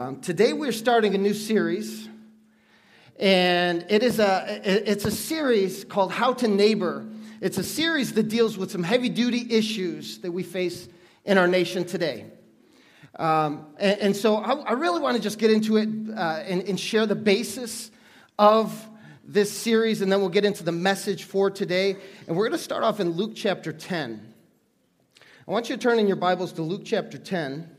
Um, today we're starting a new series, and it is a it's a series called How to Neighbor. It's a series that deals with some heavy duty issues that we face in our nation today. Um, and, and, so I, I, really want to just get into it uh, and, and share the basis of this series, and then we'll get into the message for today. And we're going to start off in Luke chapter 10. I want you to turn in your Bibles to Luke chapter 10.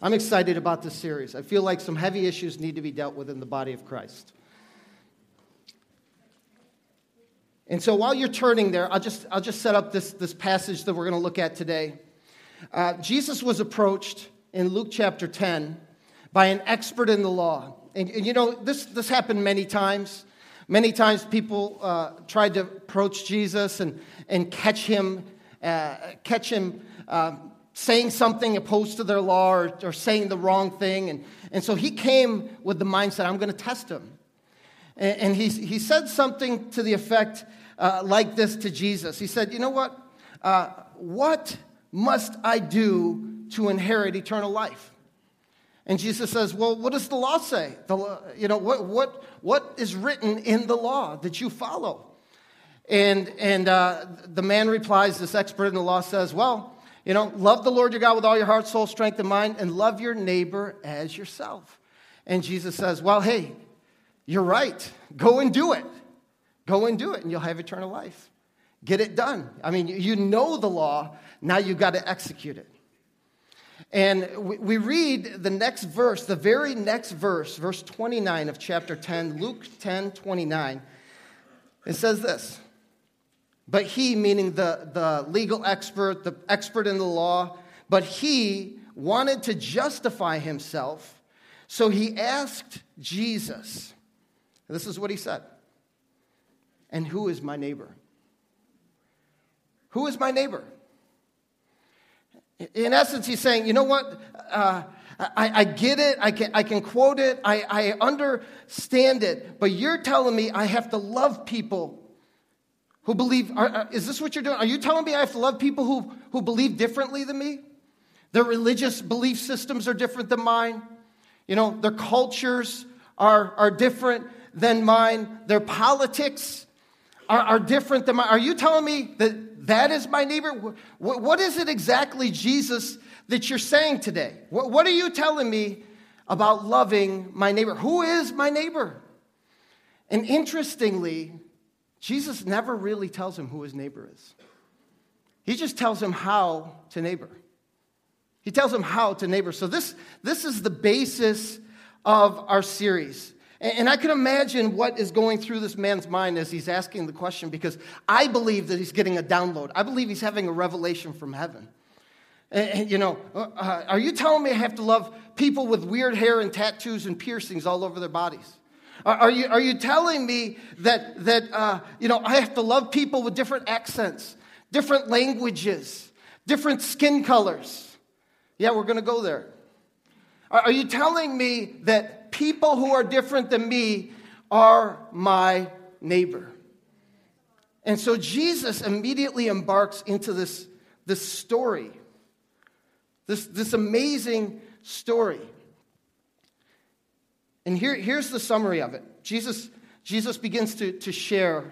I'm excited about this series. I feel like some heavy issues need to be dealt with in the body of Christ. And so while you're turning there, I'll just, I'll just set up this, this passage that we're going to look at today. Uh, Jesus was approached in Luke chapter 10 by an expert in the law. And, and you know, this, this happened many times. Many times people uh, tried to approach Jesus and, and catch him, uh, catch him uh, saying something opposed to their law or, or saying the wrong thing. And, and so he came with the mindset, I'm going to test him. And, and he, he said something to the effect uh, like this to Jesus. He said, You know what? Uh, what must I do to inherit eternal life? And Jesus says, Well, what does the law say? The, you know, what, what, what is written in the law that you follow? And, and uh, the man replies, this expert in the law says, Well, you know, love the Lord your God with all your heart, soul, strength, and mind, and love your neighbor as yourself. And Jesus says, Well, hey, you're right. Go and do it. Go and do it, and you'll have eternal life. Get it done. I mean, you know the law, now you've got to execute it. And we read the next verse, the very next verse, verse 29 of chapter 10, Luke 10 29. It says this but he, meaning the, the legal expert, the expert in the law, but he wanted to justify himself. So he asked Jesus, this is what he said, and who is my neighbor? Who is my neighbor? In essence, he's saying, you know what? Uh, I, I, get it. I can, I can quote it. I, I understand it. But you're telling me I have to love people who believe, are, is this what you're doing? Are you telling me I have to love people who, who believe differently than me? Their religious belief systems are different than mine. You know, their cultures are, are different than mine. Their politics are, are different than mine. Are you telling me that that is my neighbor? what, what is it exactly, Jesus, that you're saying today? What, what are you telling me about loving my neighbor? Who is my neighbor? And interestingly, Jesus never really tells him who his neighbor is. He just tells him how to neighbor. He tells him how to neighbor. So, this, this is the basis of our series. And, and I can imagine what is going through this man's mind as he's asking the question because I believe that he's getting a download. I believe he's having a revelation from heaven. And, and you know, uh, uh are you telling me I have to love people with weird hair and tattoos and piercings all over their bodies? Are you, are you telling me that, that uh, you know, I have to love people with different accents, different languages, different skin colors? Yeah, we're going to go there. Are you telling me that people who are different than me are my neighbor? And so Jesus immediately embarks into this, this story, this, this amazing story. And here, here's the summary of it Jesus, Jesus begins to, to share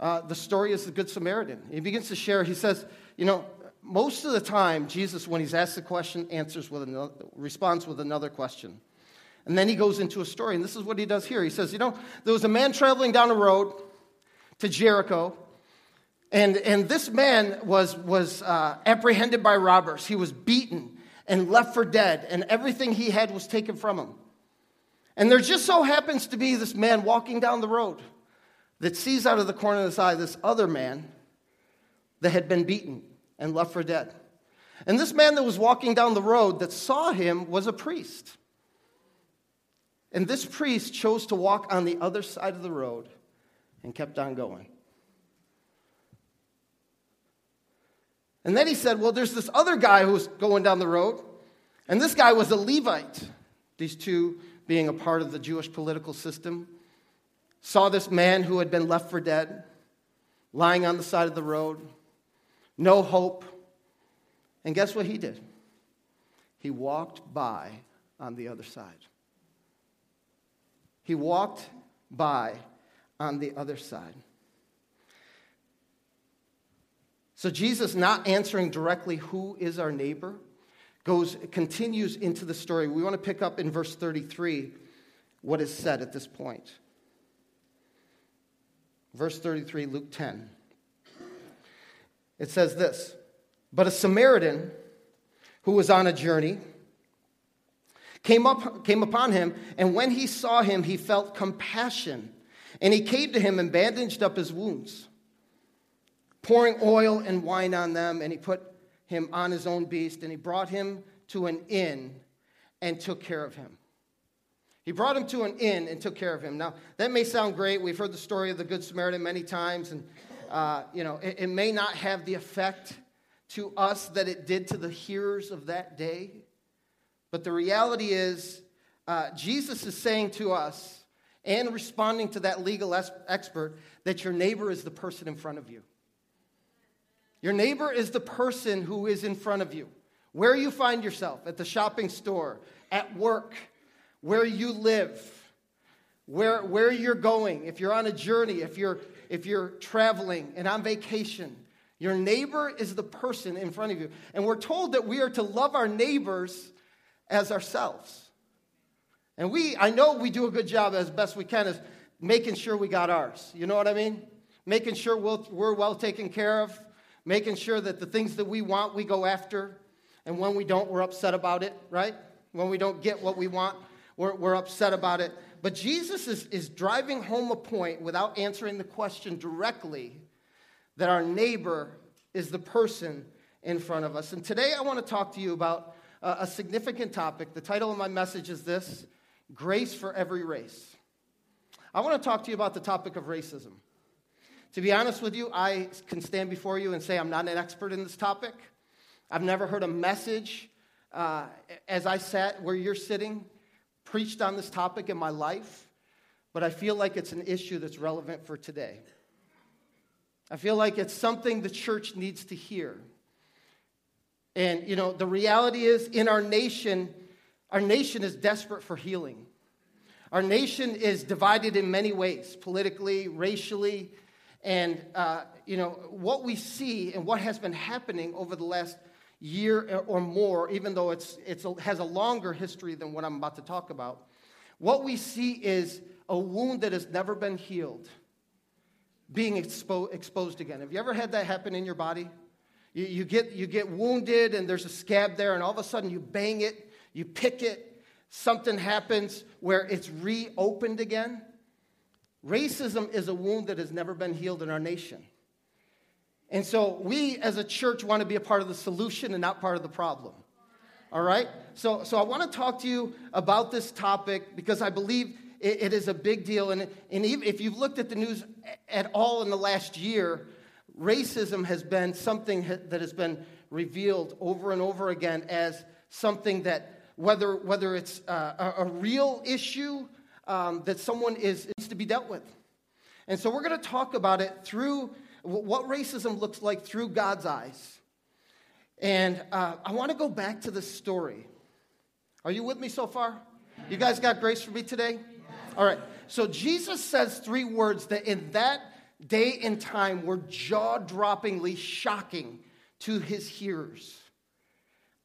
uh, the story as the Good Samaritan. He begins to share, he says, you know, most of the time, Jesus, when he's asked a question, answers with another, responds with another question. And then he goes into a story, and this is what he does here. He says, You know, there was a man traveling down a road to Jericho, and, and this man was, was uh, apprehended by robbers. He was beaten and left for dead, and everything he had was taken from him. And there just so happens to be this man walking down the road that sees out of the corner of his eye this other man that had been beaten and left for dead. And this man that was walking down the road that saw him was a priest. And this priest chose to walk on the other side of the road and kept on going. And then he said, Well, there's this other guy who's going down the road, and this guy was a Levite. These two being a part of the Jewish political system, saw this man who had been left for dead, lying on the side of the road, no hope. And guess what he did? He walked by on the other side. He walked by on the other side. So Jesus not answering directly who is our neighbor goes continues into the story. We want to pick up in verse 33 what is said at this point. Verse 33, Luke 10. It says this But a Samaritan who was on a journey came, up, came upon him, and when he saw him, he felt compassion. And he came to him and bandaged up his wounds, pouring oil and wine on them, and he put him on his own beast, and he brought him to an inn and took care of him. He brought him to an inn and took care of him. Now, that may sound great. We've heard the story of the Good Samaritan many times, and, uh, you know, it, it may not have the effect to us that it did to the hearers of that day. But the reality is, uh, Jesus is saying to us and responding to that legal expert that your neighbor is the person in front of you. Your neighbor is the person who is in front of you. Where you find yourself, at the shopping store, at work, where you live, where, where you're going, if you're on a journey, if you're, if you're traveling and on vacation, your neighbor is the person in front of you. And we're told that we are to love our neighbors as ourselves. And we, I know we do a good job as best we can as making sure we got ours. You know what I mean? Making sure we'll, we're well taken care of, making sure that the things that we want, we go after. And when we don't, we're upset about it, right? When we don't get what we want, we're, we're upset about it. But Jesus is, is driving home a point without answering the question directly that our neighbor is the person in front of us. And today I want to talk to you about a significant topic. The title of my message is this Grace for Every Race. I want to talk to you about the topic of racism. To be honest with you, I can stand before you and say I'm not an expert in this topic. I've never heard a message uh, as I sat where you're sitting, preached on this topic in my life, but I feel like it's an issue that's relevant for today. I feel like it's something the church needs to hear. And, you know, the reality is in our nation, our nation is desperate for healing. Our nation is divided in many ways politically, racially, and, uh, you know, what we see and what has been happening over the last year or more, even though it's, it's has a longer history than what I'm about to talk about, what we see is a wound that has never been healed being expo- exposed again. Have you ever had that happen in your body? You, you, get, you get wounded and there's a scab there, and all of a sudden you bang it, you pick it, something happens where it's reopened again. Racism is a wound that has never been healed in our nation. And so we as a church want to be a part of the solution and not part of the problem. All right? So, so I want to talk to you about this topic because I believe it, it is a big deal. And, and if you've looked at the news at all in the last year, racism has been something that has been revealed over and over again as something that, whether, whether it's uh, a, a, real issue um, that someone is, needs to be dealt with. And so we're going to talk about it through what racism looks like through God's eyes. And uh, I want to go back to the story. Are you with me so far? You guys got grace for me today? All right. So Jesus says three words that in that day and time were jaw droppingly shocking to his hearers.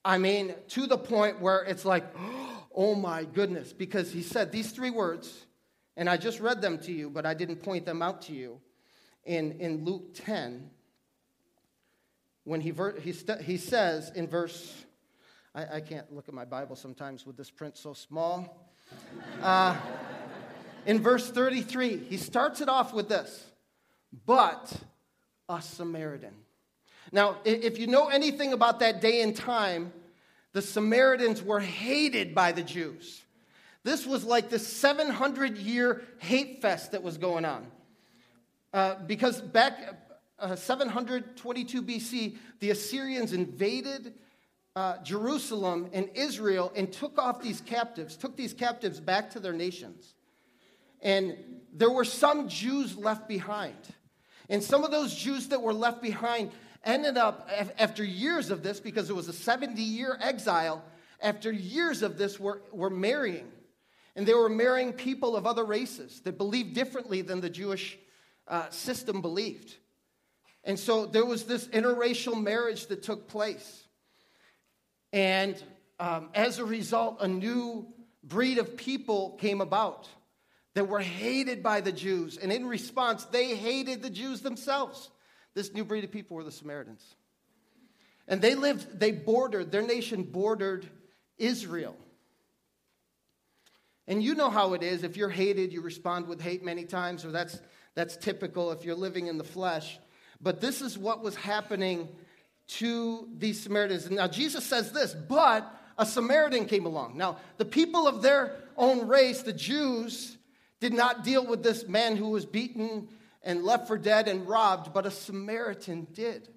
I mean, to the point where it's like, oh my goodness, because he said these three words, and I just read them to you, but I didn't point them out to you in, in Luke 10. When he, ver- he, st- he says in verse, I, I can't look at my Bible sometimes with this print so small. Uh, in verse 33, he starts it off with this but a Samaritan. Now, if you know anything about that day and time, the Samaritans were hated by the Jews. This was like the 700 year hate fest that was going on. Uh, because back uh, 722 BC, the Assyrians invaded uh, Jerusalem and Israel and took off these captives, took these captives back to their nations. And there were some Jews left behind. And some of those Jews that were left behind ended up, after years of this, because it was a 70 year exile, after years of this, were, were marrying. And they were marrying people of other races that believed differently than the Jewish uh, system believed. And so there was this interracial marriage that took place. And um, as a result, a new breed of people came about that were hated by the Jews. And in response, they hated the Jews themselves. This new breed of people were the Samaritans. And they lived, they bordered, their nation bordered Israel. And you know how it is. If you're hated, you respond with hate many times, or that's, that's typical if you're living in the flesh. But this is what was happening to these Samaritans. Now, Jesus says this, but a Samaritan came along. Now, the people of their own race, the Jews, did not deal with this man who was beaten and left for dead and robbed, but a Samaritan did.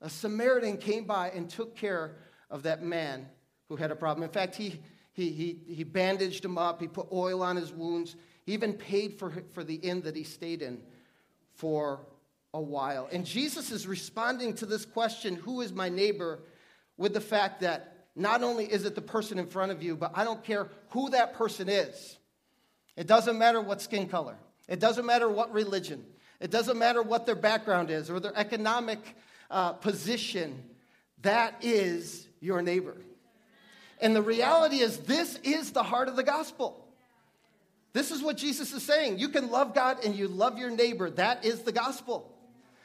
A Samaritan came by and took care of that man who had a problem. In fact, he, he, he, he bandaged him up, he put oil on his wounds, he even paid for, for the inn that he stayed in for a while. And Jesus is responding to this question who is my neighbor? with the fact that not only is it the person in front of you, but I don't care who that person is. It doesn't matter what skin color, it doesn't matter what religion, it doesn't matter what their background is or their economic uh, position. That is your neighbor. And the reality is, this is the heart of the gospel. This is what Jesus is saying. You can love God and you love your neighbor. That is the gospel.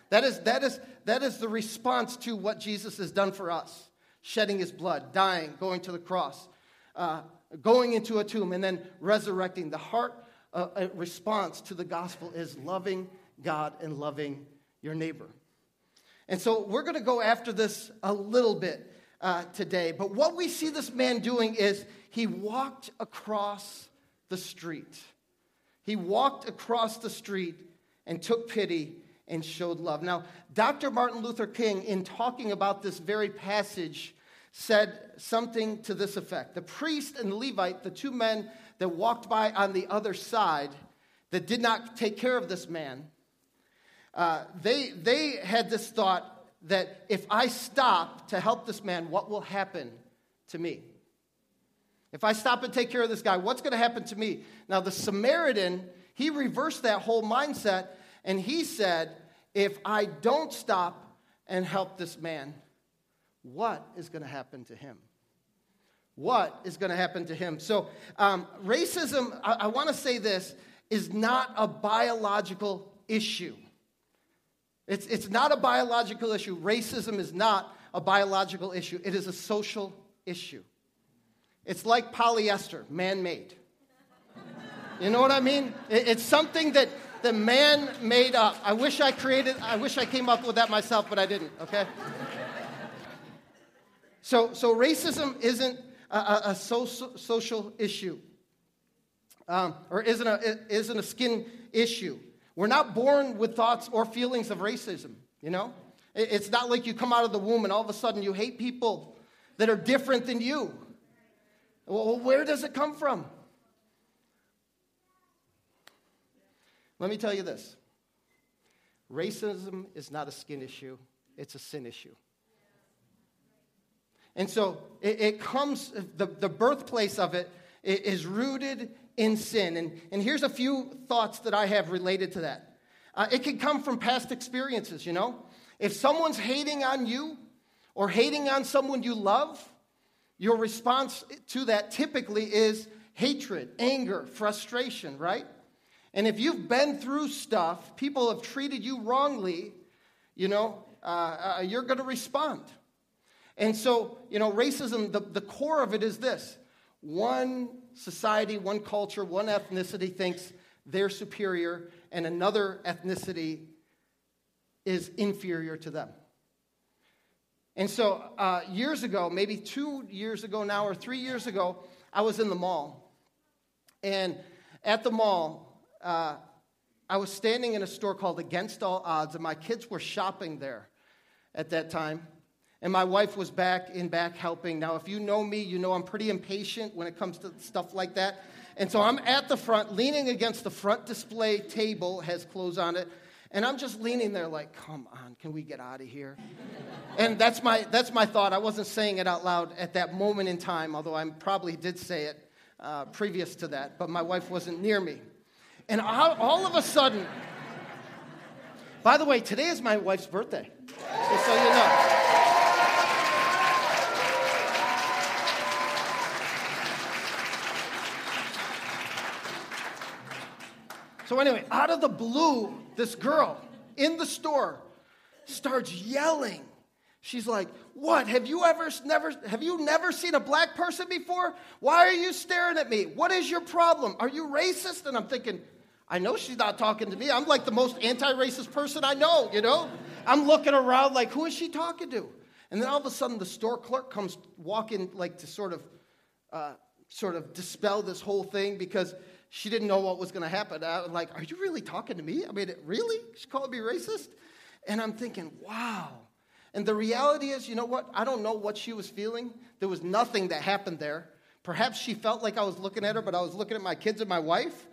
That is, that is, that is the response to what Jesus has done for us shedding his blood, dying, going to the cross, uh, going into a tomb, and then resurrecting. The heart uh response to the gospel is loving God and loving your neighbor. And so we're going to go after this a little bit uh, today. But what we see this man doing is he walked across the street. He walked across the street and took pity and showed love. Now, Dr. Martin Luther King, in talking about this very passage, said something to this effect The priest and the Levite, the two men that walked by on the other side, that did not take care of this man, uh, they, they had this thought that if I stop to help this man, what will happen to me? If I stop and take care of this guy, what's going to happen to me? Now, the Samaritan, he reversed that whole mindset and he said, If I don't stop and help this man, what is going to happen to him? What is going to happen to him? So, um, racism, I, I want to say this, is not a biological issue. It's, it's not a biological issue. Racism is not a biological issue, it is a social issue. It's like polyester, man made. You know what I mean? It, it's something that the man made up. I wish I created, I wish I came up with that myself, but I didn't, okay? So, so racism isn't a, a, social, social issue um, or isn't a, isn't a skin issue. We're not born with thoughts or feelings of racism, you know? It's not like you come out of the womb and all of a sudden you hate people that are different than you. Well, where does it come from? Let me tell you this racism is not a skin issue, it's a sin issue. And so it, it comes, the, the birthplace of it is rooted in sin. And, and here's a few thoughts that I have related to that. Uh, it can come from past experiences, you know? If someone's hating on you or hating on someone you love, your response to that typically is hatred, anger, frustration, right? And if you've been through stuff, people have treated you wrongly, you know, uh, uh, you're going to respond. And so, you know, racism, the, the core of it is this one society, one culture, one ethnicity thinks they're superior, and another ethnicity is inferior to them. And so, uh, years ago, maybe two years ago now, or three years ago, I was in the mall. And at the mall, uh, I was standing in a store called Against All Odds, and my kids were shopping there at that time and my wife was back in back helping. Now, if you know me, you know I'm pretty impatient when it comes to stuff like that. And so I'm at the front, leaning against the front display table, has clothes on it, And I'm just leaning there like, come on, can we get out of here? and that's my, that's my thought. I wasn't saying it out loud at that moment in time, although I probably did say it uh, previous to that, but my wife wasn't near me. And all, all of a sudden, by the way, today is my wife's birthday, just so you know. So, anyway, out of the blue, this girl in the store starts yelling. She's like, "What? Have you ever never have you never seen a black person before? Why are you staring at me? What is your problem? Are you racist?" And I'm thinking, I know she's not talking to me. I'm like the most anti racist person I know, you know? I'm looking around like, who is she talking to? And then all of a sudden, the store clerk comes walking, like to sort of, uh, sort of dispel this whole thing because she didn't know what was going to happen. I was like, are you really talking to me? I mean, really? She called me racist? And I'm thinking, wow. And the reality is, you know what? I don't know what she was feeling. There was nothing that happened there. Perhaps she felt like I was looking at her, but I was looking at my kids and my wife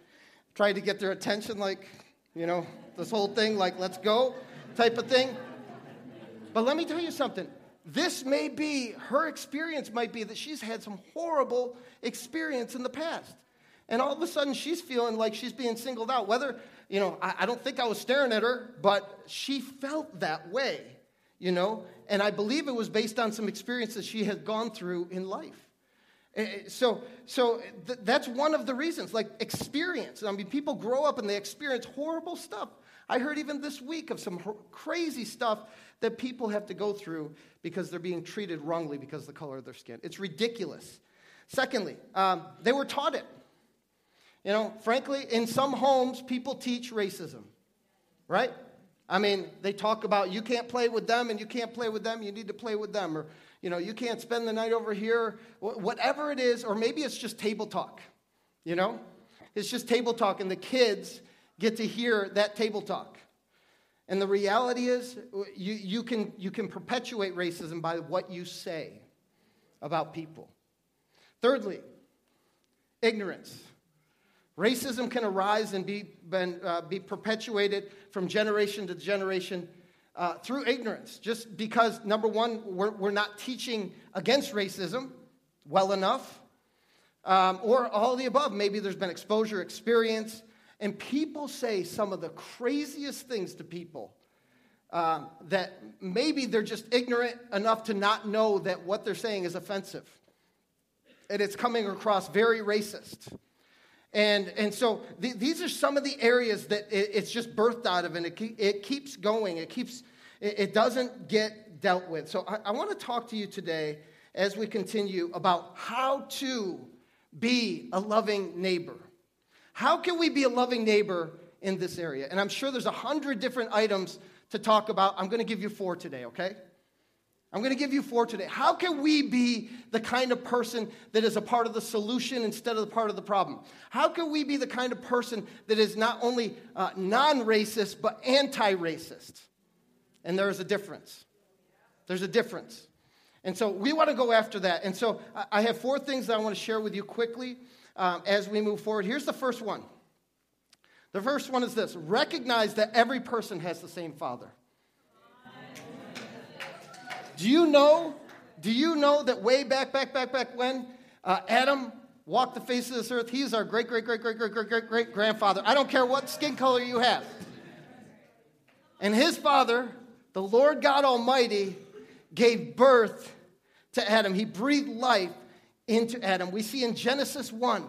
trying to get their attention, like, you know, this whole thing, like, let's go type of thing. But let me tell you something. This may be, her experience might be that she's had some horrible experience in the past. And all of a sudden, she's feeling like she's being singled out. Whether, you know, I, I don't think I was staring at her, but she felt that way, you know? And I believe it was based on some experiences she had gone through in life. Eh, eh, so, so th- that's one of the reasons, like experience. I mean, people grow up and they experience horrible stuff. I heard even this week of some crazy stuff that people have to go through because they're being treated wrongly because of the color of their skin. It's ridiculous. Secondly, um, they were taught it. You know, frankly, in some homes, people teach racism, right? I mean, they talk about you can't play with them and you can't play with them, you need to play with them. Or you know, you can't spend the night over here, whatever it is, or maybe it's just table talk, you know? It's just table talk, and the kids get to hear that table talk. And the reality is, you, you, can, you can perpetuate racism by what you say about people. Thirdly, ignorance. Racism can arise and be, been, uh, be perpetuated from generation to generation uh, through ignorance, just because, number one, we're, we're not teaching against racism well enough, um, or all the above. Maybe there's been exposure, experience, and people say some of the craziest things to people um, that maybe they're just ignorant enough to not know that what they're saying is offensive. And it's coming across very racist. And, and so th- these are some of the areas that it, it's just birthed out of, and it, it keeps going. It keeps, it, it doesn't get dealt with. So I, I want to talk to you today as we continue about how to be a loving neighbor. How can we be a loving neighbor in this area? And I'm sure there's a hundred different items to talk about. I'm going to give you four today, okay? I'm going to give you four today. How can we be the kind of person that is a part of the solution instead of the part of the problem? How can we be the kind of person that is not only uh, non racist, but anti racist? And there is a difference. There's a difference. And so we want to go after that. And so I have four things that I want to share with you quickly um, as we move forward. Here's the first one. The first one is this recognize that every person has the same father. Do you know? Do you know that way back, back, back, back when uh, Adam walked the face of this earth, he is our great, great, great, great, great, great, great, great grandfather. I don't care what skin color you have. And his father, the Lord God Almighty, gave birth to Adam. He breathed life into Adam. We see in Genesis 1,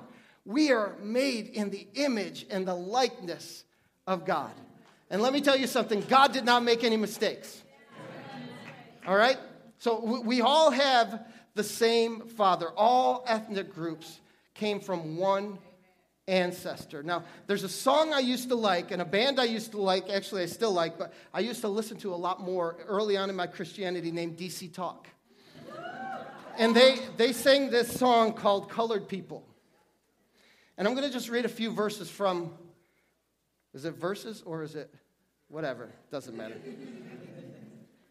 we are made in the image and the likeness of God. And let me tell you something God did not make any mistakes. All right? So we all have the same father. All ethnic groups came from one ancestor. Now, there's a song I used to like and a band I used to like, actually, I still like, but I used to listen to a lot more early on in my Christianity named DC Talk. And they, they sang this song called Colored People. And I'm going to just read a few verses from, is it verses or is it whatever? Doesn't matter.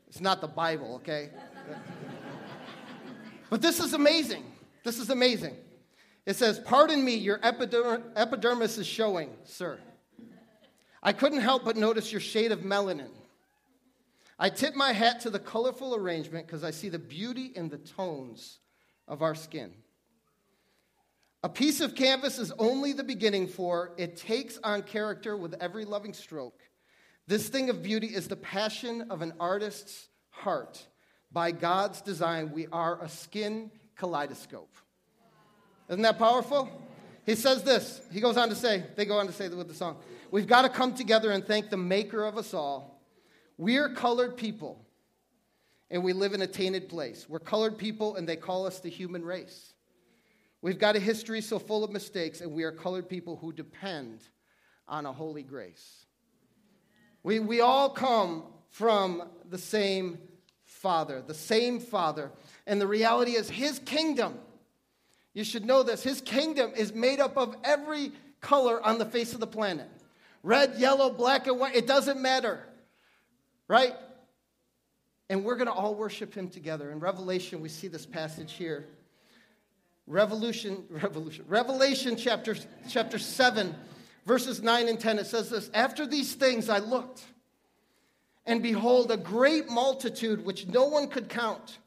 It's not the Bible, okay? but this is amazing. This is amazing. It says, Pardon me, your epidermis is showing, sir. I couldn't help but notice your shade of melanin. I tip my hat to the colorful arrangement because I see the beauty in the tones of our skin. A piece of canvas is only the beginning for it takes on character with every loving stroke. This thing of beauty is the passion of an artist's heart. By God's design, we are a skin kaleidoscope. Isn't that powerful? He says this. He goes on to say, they go on to say with the song, we've got to come together and thank the maker of us all. We're colored people, and we live in a tainted place. We're colored people, and they call us the human race. We've got a history so full of mistakes, and we are colored people who depend on a holy grace. We, we all come from the same Father, the same Father. And the reality is, His kingdom, you should know this, His kingdom is made up of every color on the face of the planet red, yellow, black, and white. It doesn't matter, right? And we're going to all worship Him together. In Revelation, we see this passage here. Revolution, Revolution, Revelation chapter, chapter 7, verses 9 and 10, it says this After these things I looked, and behold, a great multitude which no one could count,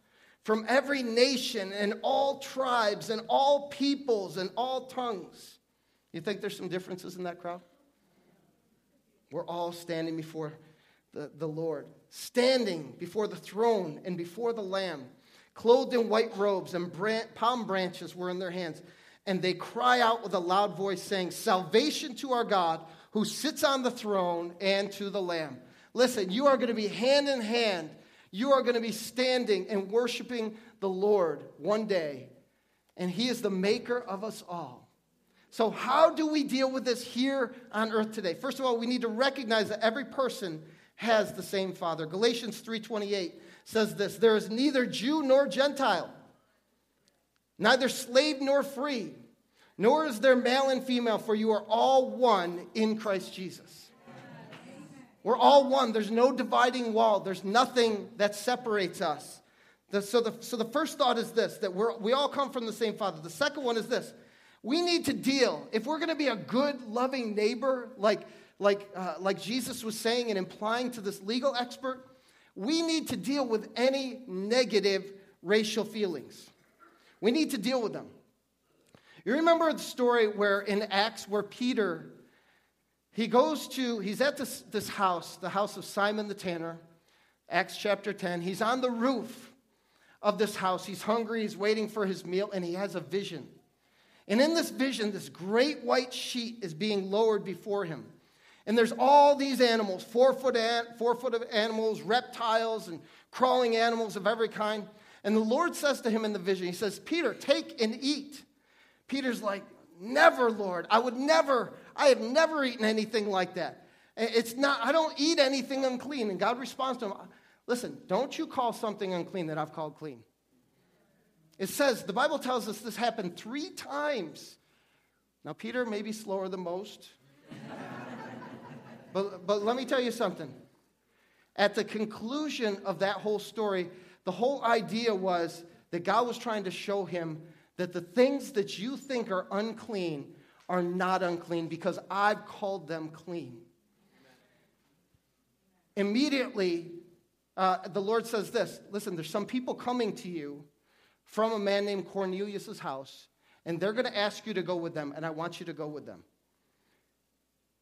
from every nation and all tribes and all peoples and all tongues. You think there's some differences in that crowd? We're all standing before the, the Lord, standing before the throne and before the Lamb clothed in white robes, and palm branches were in their hands. And they cry out with a loud voice, saying, Salvation to our God who sits on the throne and to the Lamb. Listen, you are going to be hand in hand. You are going to be standing and worshiping the Lord one day. And He is the maker of us all. So, how do we deal with this here on earth today? First of all, we need to recognize that every person has the same Father. Galatians 3:28 says this There is neither Jew nor Gentile, neither slave nor free, nor is there male and female, for you are all one in Christ Jesus. We're all one. There's no dividing wall, there's nothing that separates us. The, so, the, so the first thought is this that we're, we all come from the same Father. The second one is this we need to deal, if we're going to be a good, loving neighbor, like, like, uh, like Jesus was saying and implying to this legal expert, we need to deal with any negative racial feelings. We need to deal with them. You remember the story where in Acts where Peter he goes to he's at this, this house, the house of Simon the tanner, Acts chapter 10. He's on the roof of this house. He's hungry, he's waiting for his meal, and he has a vision. And in this vision, this great white sheet is being lowered before him. And there's all these animals four foot, an, four foot of animals, reptiles, and crawling animals of every kind. And the Lord says to him in the vision, He says, Peter, take and eat. Peter's like, Never, Lord. I would never, I have never eaten anything like that. It's not, I don't eat anything unclean. And God responds to him, Listen, don't you call something unclean that I've called clean. It says, the Bible tells us this happened three times. Now, Peter may be slower than most. But, but let me tell you something. At the conclusion of that whole story, the whole idea was that God was trying to show him that the things that you think are unclean are not unclean because I've called them clean. Immediately, uh, the Lord says this listen, there's some people coming to you from a man named Cornelius' house, and they're going to ask you to go with them, and I want you to go with them.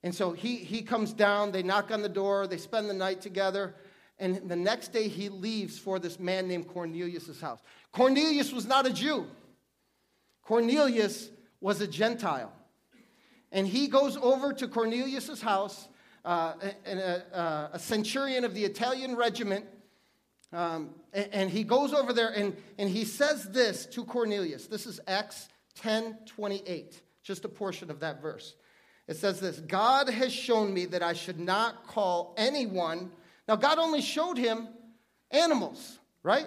And so he, he comes down, they knock on the door, they spend the night together, and the next day he leaves for this man named Cornelius' house. Cornelius was not a Jew, Cornelius was a Gentile. And he goes over to Cornelius' house, uh, a, a, a, centurion of the Italian regiment, um, and, and, he goes over there and, and he says this to Cornelius. This is Acts 10 28, just a portion of that verse. It says this God has shown me that I should not call anyone. Now, God only showed him animals, right?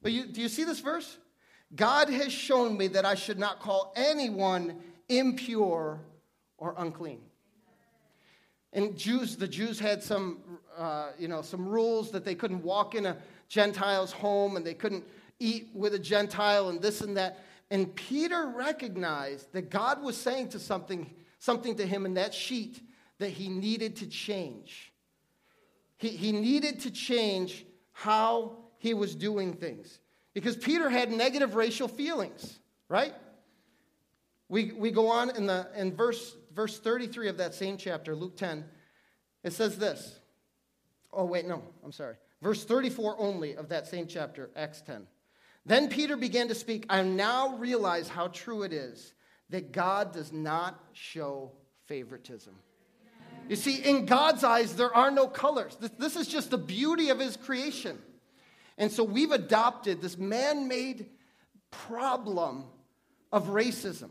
But you, do you see this verse? God has shown me that I should not call anyone impure or unclean. And Jews, the Jews had some, uh, you know, some rules that they couldn't walk in a Gentile's home and they couldn't eat with a Gentile and this and that. And Peter recognized that God was saying to something something to him in that sheet that he needed to change. He, he needed to change how he was doing things. Because Peter had negative racial feelings, right? We, we go on in, the, in verse, verse 33 of that same chapter, Luke 10. It says this. Oh, wait, no, I'm sorry. Verse 34 only of that same chapter, Acts 10. Then Peter began to speak. I now realize how true it is that God does not show favoritism. You see, in God's eyes, there are no colors. This, this is just the beauty of His creation. And so we've adopted this man made problem of racism.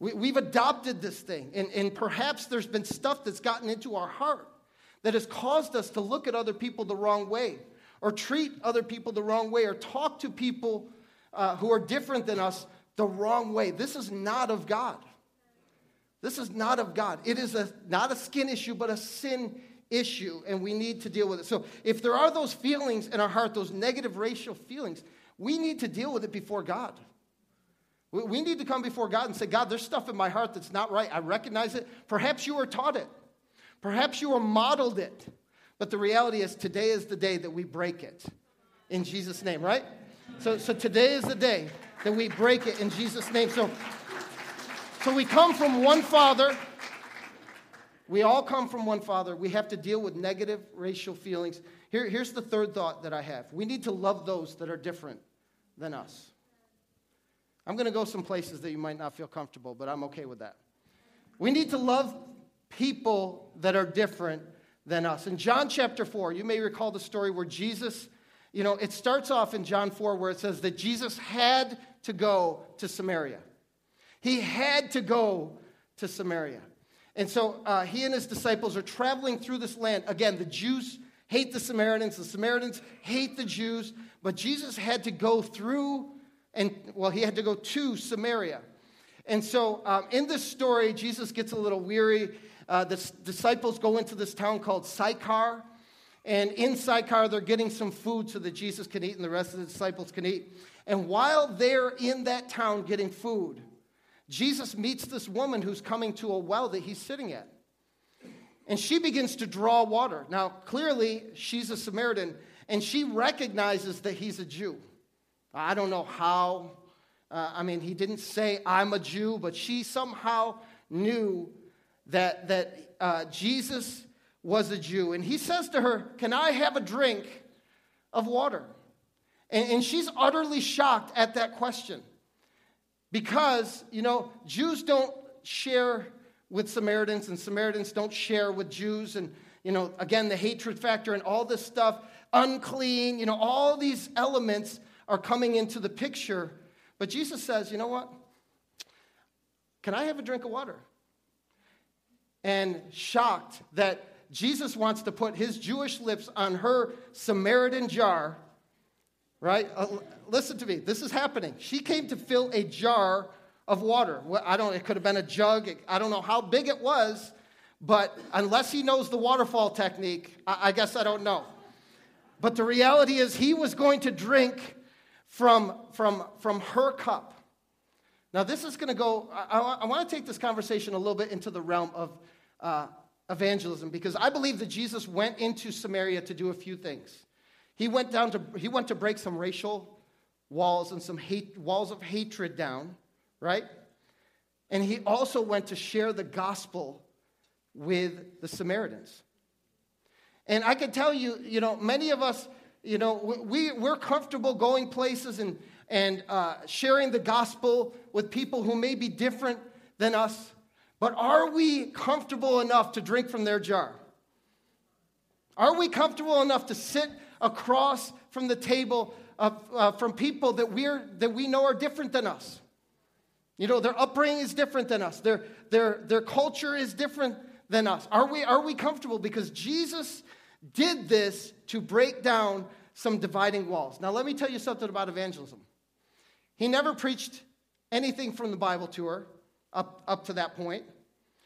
We, have adopted this thing, and, and perhaps there's been stuff that's gotten into our heart that has caused us to look at other people the wrong way, or treat other people the wrong way, or talk to people uh, who are different than us the wrong way. This is not of God. This is not of God. It is a, not a skin issue, but a sin issue, and we need to deal with it. So, if there are those feelings in our heart, those negative racial feelings, we need to deal with it before God. We need to come before God and say, God, there's stuff in my heart that's not right. I recognize it. Perhaps you were taught it, perhaps you were modeled it. But the reality is, today is the day that we break it in Jesus' name, right? So, so today is the day that we break it in Jesus' name. So, so we come from one Father. We all come from one Father. We have to deal with negative racial feelings. Here, here's the third thought that I have we need to love those that are different than us. I'm going to go some places that you might not feel comfortable, but I'm okay with that. We need to love people that are different than us. In John chapter 4, you may recall the story where Jesus, you know, it starts off in John 4 where it says that Jesus had to go to Samaria. He had to go to Samaria. And so uh, he and his disciples are traveling through this land. Again, the Jews hate the Samaritans, the Samaritans hate the Jews, but Jesus had to go through and well, he had to go to Samaria. And so um, in this story, Jesus gets a little weary. Uh, the disciples go into this town called Sychar. And in Sychar, they're getting some food so that Jesus can eat and the rest of the disciples can eat. And while they're in that town getting food, Jesus meets this woman who's coming to a well that he's sitting at. And she begins to draw water. Now, clearly, she's a Samaritan, and she recognizes that he's a Jew. I don't know how. Uh, I mean, he didn't say, I'm a Jew, but she somehow knew that, that uh, Jesus was a Jew. And he says to her, Can I have a drink of water? And, and she's utterly shocked at that question because, you know, Jews don't share with Samaritans, and Samaritans don't share with Jews. And, you know, again, the hatred factor and all this stuff, unclean, you know, all these elements are coming into the picture. But Jesus says, you know what? Can I have a drink of water? And shocked that Jesus wants to put his Jewish lips on her Samaritan jar, right? Uh, listen to me. This is happening. She came to fill a jar of water. Well, I don't, it could have been a jug. I don't know how big it was, but unless he knows the waterfall technique, I, I guess I don't know. But the reality is, he was going to drink from, from, from her cup. Now, this is going to go, I, I, I want to take this conversation a little bit into the realm of uh, evangelism because I believe that Jesus went into Samaria to do a few things. He went down to, he went to break some racial walls and some hate, walls of hatred down, right? And he also went to share the gospel with the Samaritans. And I can tell you, you know, many of us, you know, we, we're comfortable going places and, and uh, sharing the gospel with people who may be different than us, but are we comfortable enough to drink from their jar? Are we comfortable enough to sit across from the table of, uh, from people that, we're, that we know are different than us? You know, their upbringing is different than us, their, their, their culture is different than us. Are we, are we comfortable? Because Jesus did this to break down some dividing walls. Now, let me tell you something about evangelism. He never preached anything from the Bible to her up, up to that point.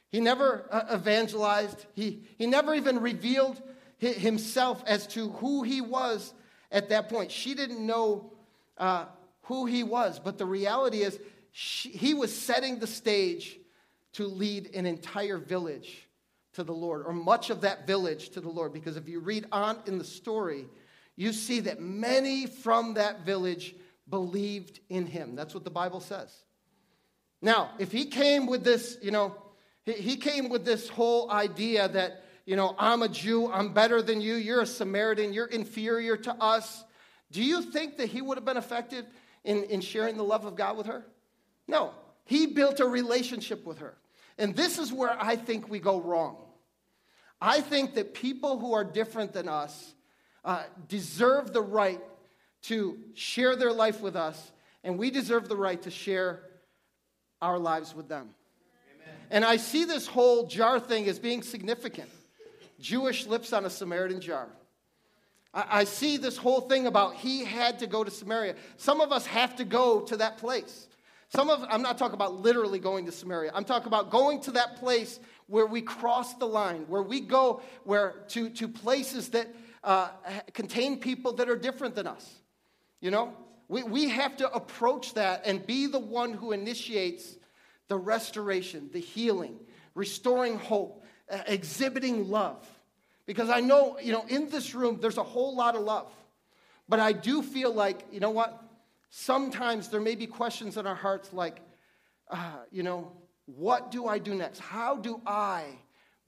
He never uh, evangelized. He, he never even revealed himself as to who he was at that point. She didn't know uh, who he was, but the reality is, she, he was setting the stage to lead an entire village to the Lord, or much of that village to the Lord. Because if you read on in the story, you see that many from that village believed in him. That's what the Bible says. Now, if he came with this, you know, he came with this whole idea that, you know, I'm a Jew, I'm better than you, you're a Samaritan, you're inferior to us. Do you think that he would have been effective in, in sharing the love of God with her? No. He built a relationship with her. And this is where I think we go wrong. I think that people who are different than us uh, deserve the right to share their life with us, and we deserve the right to share our lives with them. Amen. And I see this whole jar thing as being significant. Jewish lips on a Samaritan jar. I, I see this whole thing about he had to go to Samaria. Some of us have to go to that place. Some of, I'm not talking about literally going to Samaria. I'm talking about going to that place where we cross the line, where we go where, to, to places that uh, contain people that are different than us. You know, we, we have to approach that and be the one who initiates the restoration, the healing, restoring hope, uh, exhibiting love. Because I know, you know, in this room, there's a whole lot of love. But I do feel like, you know what? Sometimes there may be questions in our hearts like, uh, you know, what do I do next? How do I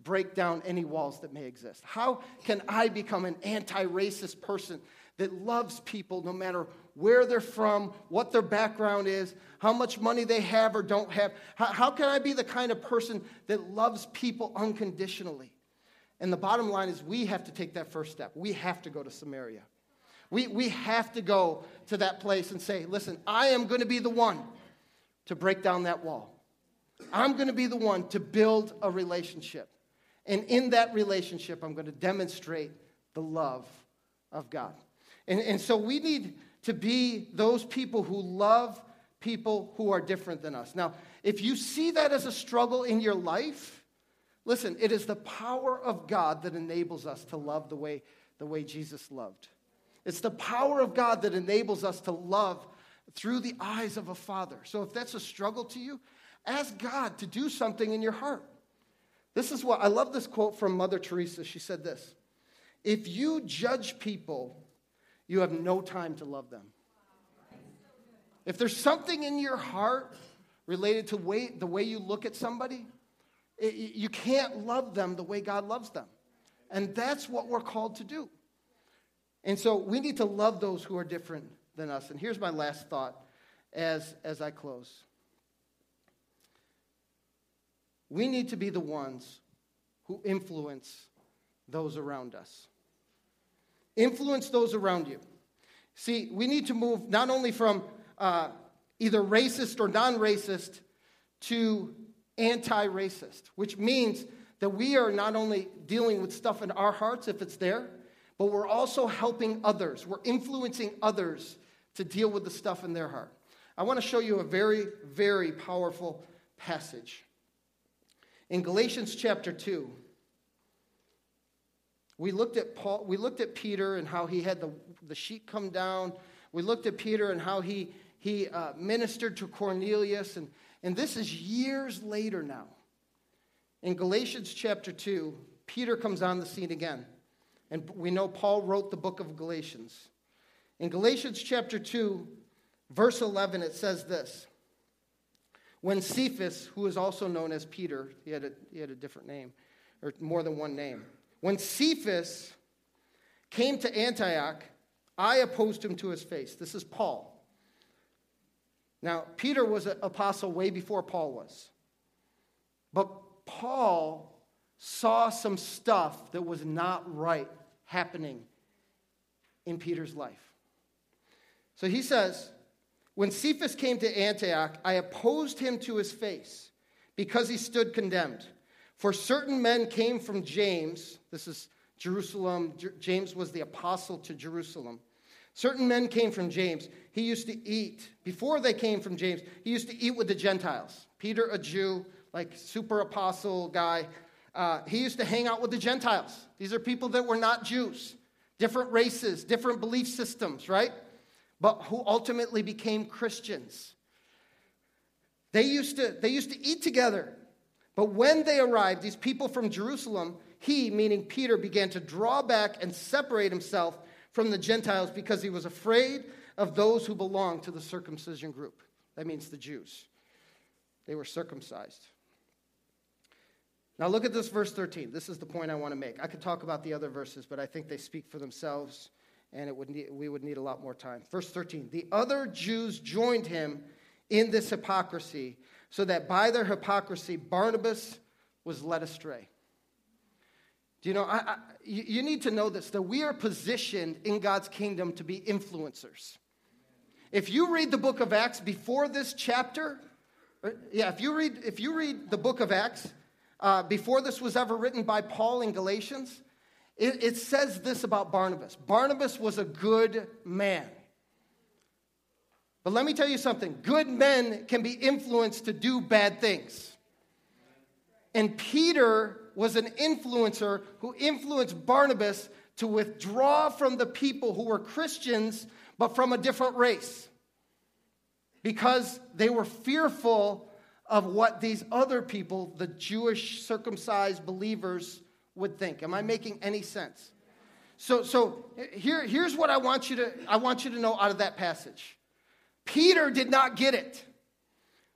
break down any walls that may exist? How can I become an anti racist person that loves people no matter where they're from, what their background is, how much money they have or don't have? How, how can I be the kind of person that loves people unconditionally? And the bottom line is, we have to take that first step. We have to go to Samaria. We, we have to go to that place and say, listen, I am going to be the one to break down that wall. I'm going to be the one to build a relationship. And in that relationship, I'm going to demonstrate the love of God. And, and so we need to be those people who love people who are different than us. Now, if you see that as a struggle in your life, listen, it is the power of God that enables us to love the way, the way Jesus loved. It's the power of God that enables us to love through the eyes of a father. So if that's a struggle to you, ask God to do something in your heart. This is what I love this quote from Mother Teresa. She said this If you judge people, you have no time to love them. If there's something in your heart related to way, the way you look at somebody, you can't love them the way God loves them. And that's what we're called to do. And so we need to love those who are different than us. And here's my last thought as, as I close. We need to be the ones who influence those around us. Influence those around you. See, we need to move not only from uh, either racist or non racist to anti racist, which means that we are not only dealing with stuff in our hearts if it's there, but we're also helping others. We're influencing others to deal with the stuff in their heart. I want to show you a very, very powerful passage. In Galatians chapter 2, we looked at Paul, we looked at Peter and how he had the, the sheet come down. We looked at Peter and how he, he uh, ministered to Cornelius. And, and this is years later now. In Galatians chapter 2, Peter comes on the scene again. And we know Paul wrote the book of Galatians. In Galatians chapter 2, verse 11, it says this When Cephas, who is also known as Peter, he had a, he had a different name, or more than one name. When Cephas came to Antioch, I opposed him to his face. This is Paul. Now, Peter was an apostle way before Paul was. But Paul saw some stuff that was not right happening in Peter's life. So he says, When Cephas came to Antioch, I opposed him to his face because he stood condemned. For certain men came from James, this is Jerusalem, James was the apostle to Jerusalem. Certain men came from James. He used to eat, before they came from James, he used to eat with the Gentiles. Peter, a Jew, like super apostle guy, uh, he used to hang out with the Gentiles. These are people that were not Jews, different races, different belief systems, right? But who ultimately became Christians. They used to, they used to eat together. But when they arrived, these people from Jerusalem, he, meaning Peter, began to draw back and separate himself from the Gentiles because he was afraid of those who belonged to the circumcision group. That means the Jews. They were circumcised. Now look at this verse 13. This is the point I want to make. I could talk about the other verses, but I think they speak for themselves and it would need, we would need a lot more time. Verse 13. The other Jews joined him in this hypocrisy, so that by their hypocrisy Barnabas was led astray. Do you know, I, I, you need to know this that we are positioned in God's kingdom to be influencers. If you read the book of Acts before this chapter, uh, yeah, if you read, if you read the book of Acts uh, before this was ever written by Paul in Galatians, it, it says this about Barnabas Barnabas was a good man. But let me tell you something good men can be influenced to do bad things. And Peter was an influencer who influenced Barnabas to withdraw from the people who were Christians but from a different race because they were fearful of what these other people, the Jewish circumcised believers, would think. Am I making any sense? So, so here, here's what I want, you to, I want you to know out of that passage Peter did not get it.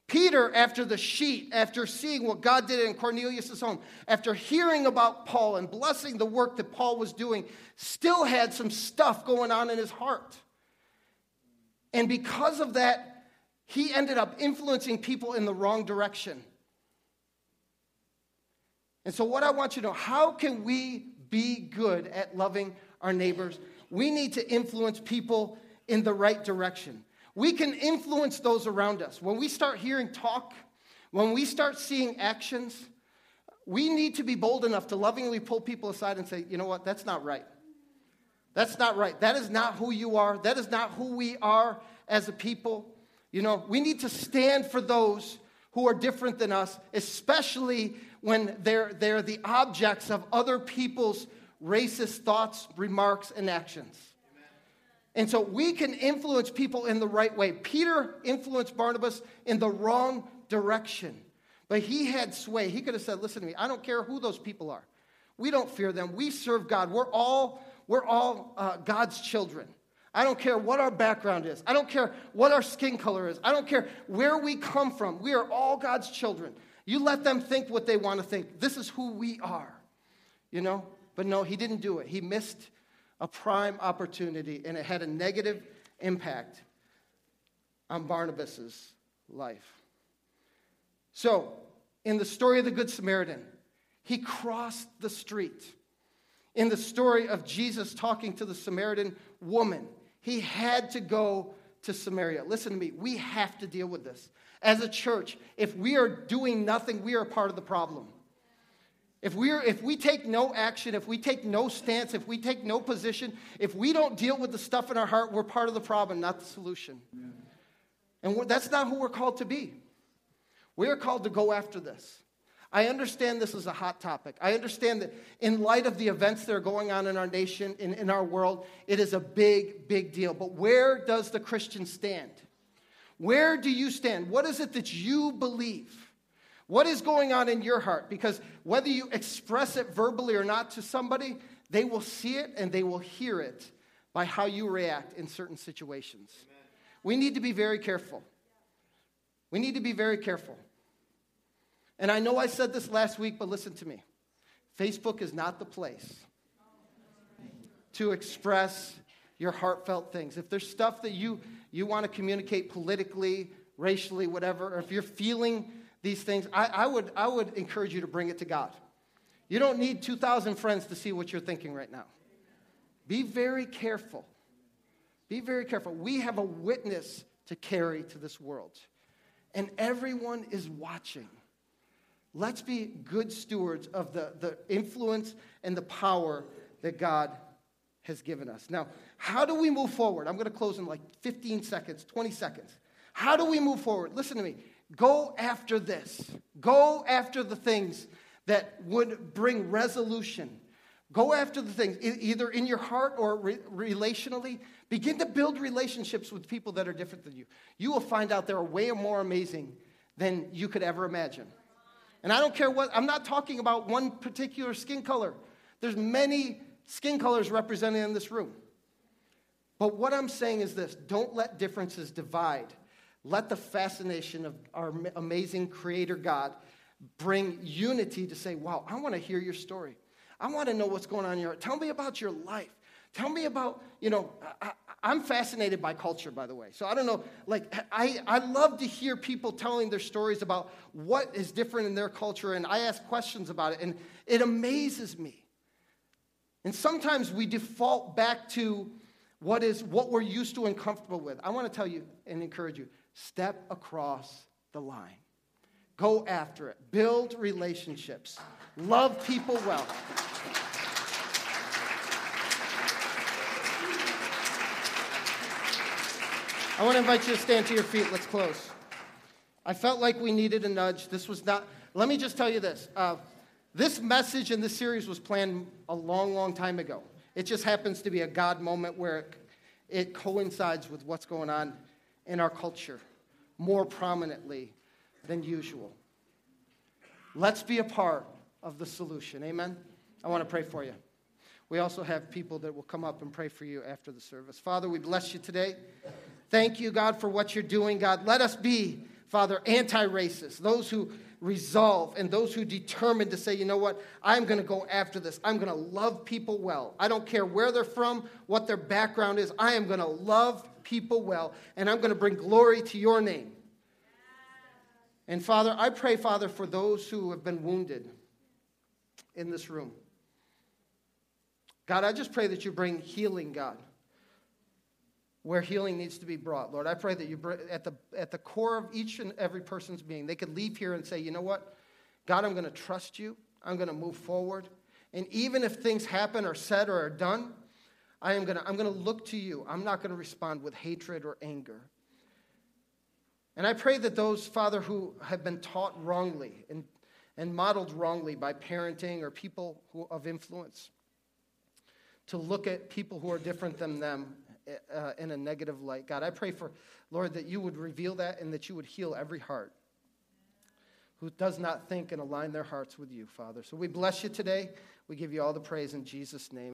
Peter, after the sheet, after seeing what God did in Cornelius' home, after hearing about Paul and blessing the work that Paul was doing, still had some stuff going on in his heart. And because of that, he ended up influencing people in the wrong direction. And so, what I want you to know how can we be good at loving our neighbors? We need to influence people in the right direction. We can influence those around us. When we start hearing talk, when we start seeing actions, we need to be bold enough to lovingly pull people aside and say, you know what, that's not right. That's not right. That is not who you are. That is not who we are as a people. You know, we need to stand for those who are different than us, especially when they're, they're the objects of other people's racist thoughts, remarks, and actions. And so we can influence people in the right way. Peter influenced Barnabas in the wrong direction, but he had sway. He could have said, Listen to me, I don't care who those people are. We don't fear them. We serve God. We're all, we're all uh, God's children. I don't care what our background is. I don't care what our skin color is. I don't care where we come from. We are all God's children. You let them think what they want to think. This is who we are, you know? But no, he didn't do it. He missed a prime opportunity, and it had a negative impact on Barnabas's life. So, in the story of the Good Samaritan, he crossed the street. In the story of Jesus talking to the Samaritan woman, he had to go to Samaria. Listen to me, we have to deal with this. As a church, if we are doing nothing, we are part of the problem. If, we're, if we take no action, if we take no stance, if we take no position, if we don't deal with the stuff in our heart, we're part of the problem, not the solution. Yeah. And that's not who we're called to be. We are called to go after this. I understand this is a hot topic. I understand that in light of the events that are going on in our nation, in, in our world, it is a big, big deal. But where does the Christian stand? Where do you stand? What is it that you believe? What is going on in your heart? Because whether you express it verbally or not to somebody, they will see it and they will hear it by how you react in certain situations. Amen. We need to be very careful. We need to be very careful. And I know I said this last week, but listen to me. Facebook is not the place to express your heartfelt things. If there's stuff that you, you want to communicate politically, racially, whatever, or if you're feeling these things, I, I, would, I would encourage you to bring it to God. You don't need 2,000 friends to see what you're thinking right now. Be very careful. Be very careful. We have a witness to carry to this world, and everyone is watching. Let's be good stewards of the, the influence and the power that God has given us. Now, how do we move forward? I'm going to close in like 15 seconds, 20 seconds. How do we move forward? Listen to me. Go after this. Go after the things that would bring resolution. Go after the things, either in your heart or re- relationally. Begin to build relationships with people that are different than you. You will find out they're way more amazing than you could ever imagine. And I don't care what, I'm not talking about one particular skin color. There's many skin colors represented in this room. But what I'm saying is this don't let differences divide. Let the fascination of our amazing Creator God bring unity to say, wow, I want to hear your story. I want to know what's going on in your Tell me about your life. Tell me about, you know, I, am fascinated by culture, by the way. So I don't know, like, I, I love to hear people telling their stories about what is different in their culture, and I ask questions about it, and it amazes me. And sometimes we default back to what is what we're used to and comfortable with. I want to tell you and encourage you step across the line. Go after it. Build relationships. Love people well. I want to invite you to stand to your feet. Let's close. I felt like we needed a nudge. This was not, let me just tell you this. Uh, this message in this series was planned a long, long time ago. It just happens to be a God moment where it, it coincides with what's going on in our culture more prominently than usual. Let's be a part of the solution. Amen? I want to pray for you. We also have people that will come up and pray for you after the service. Father, we bless you today. Thank you, God, for what you're doing, God. Let us be, Father, anti racist, those who resolve and those who determine to say, you know what, I'm going to go after this. I'm going to love people well. I don't care where they're from, what their background is. I am going to love people well, and I'm going to bring glory to your name. And Father, I pray, Father, for those who have been wounded in this room. God, I just pray that you bring healing, God where healing needs to be brought. Lord, I pray that you, at the, at the core of each and every person's being, they could leave here and say, you know what? God, I'm going to trust you. I'm going to move forward. And even if things happen or said or are done, I am going to, I'm going to look to you. I'm not going to respond with hatred or anger. And I pray that those, Father, who have been taught wrongly and, and modeled wrongly by parenting or people who, of influence, to look at people who are different than them uh, in a negative light. God, I pray for, Lord, that you would reveal that and that you would heal every heart who does not think and align their hearts with you, Father. So we bless you today. We give you all the praise in Jesus' name.